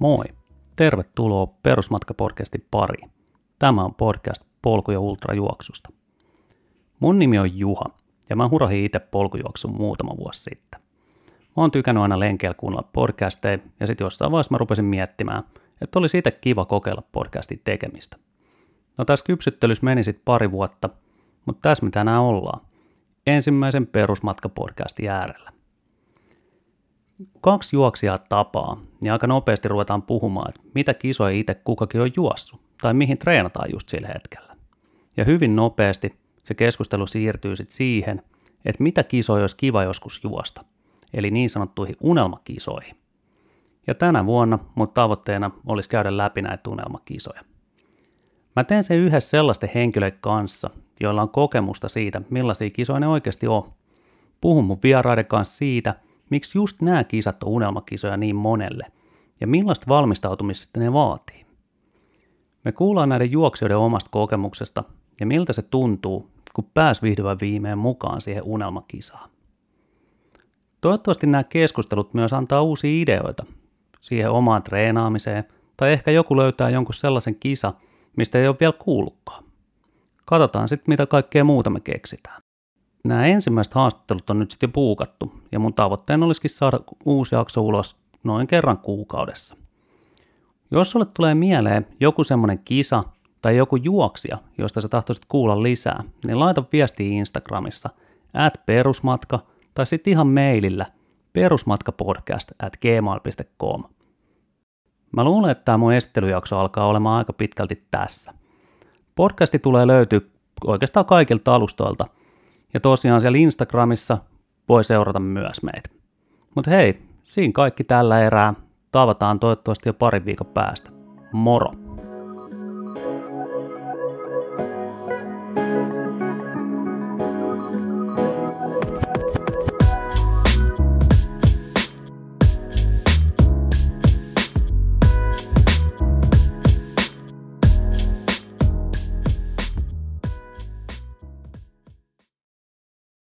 Moi! Tervetuloa Perusmatkapodcastin pariin. Tämä on podcast polku- ja ultrajuoksusta. Mun nimi on Juha, ja mä hurahin itse polkujuoksun muutama vuosi sitten. Mä oon tykännyt aina lenkeillä kuunnella podcasteja, ja sitten jossain vaiheessa mä rupesin miettimään, että olisi itse kiva kokeilla podcastin tekemistä. No tässä kypsyttelyssä meni sitten pari vuotta, mutta tässä me tänään ollaan. Ensimmäisen perusmatkapodcastin äärellä kaksi juoksijaa tapaa, niin aika nopeasti ruvetaan puhumaan, että mitä kisoja itse kukakin on juossut, tai mihin treenataan just sillä hetkellä. Ja hyvin nopeasti se keskustelu siirtyy sitten siihen, että mitä kisoja olisi kiva joskus juosta, eli niin sanottuihin unelmakisoihin. Ja tänä vuonna mun tavoitteena olisi käydä läpi näitä unelmakisoja. Mä teen sen yhdessä sellaisten henkilöiden kanssa, joilla on kokemusta siitä, millaisia kisoja ne oikeasti on. Puhun mun vieraiden kanssa siitä, miksi just nämä kisat on unelmakisoja niin monelle ja millaista valmistautumista ne vaatii. Me kuullaan näiden juoksijoiden omasta kokemuksesta ja miltä se tuntuu, kun pääs vihdoin viimein mukaan siihen unelmakisaan. Toivottavasti nämä keskustelut myös antaa uusia ideoita siihen omaan treenaamiseen, tai ehkä joku löytää jonkun sellaisen kisa, mistä ei ole vielä kuullutkaan. Katsotaan sitten, mitä kaikkea muuta me keksitään. Nämä ensimmäiset haastattelut on nyt sitten puukattu, ja mun tavoitteena olisikin saada uusi jakso ulos noin kerran kuukaudessa. Jos sulle tulee mieleen joku semmoinen kisa tai joku juoksija, josta sä tahtoisit kuulla lisää, niin laita viestiä Instagramissa at perusmatka tai sitten ihan mailillä perusmatkapodcast at gmail.com. Mä luulen, että tämä mun esittelyjakso alkaa olemaan aika pitkälti tässä. Podcasti tulee löytyä oikeastaan kaikilta alustoilta – ja tosiaan siellä Instagramissa voi seurata myös meitä. Mutta hei, siinä kaikki tällä erää. Tavataan toivottavasti jo parin viikon päästä. Moro!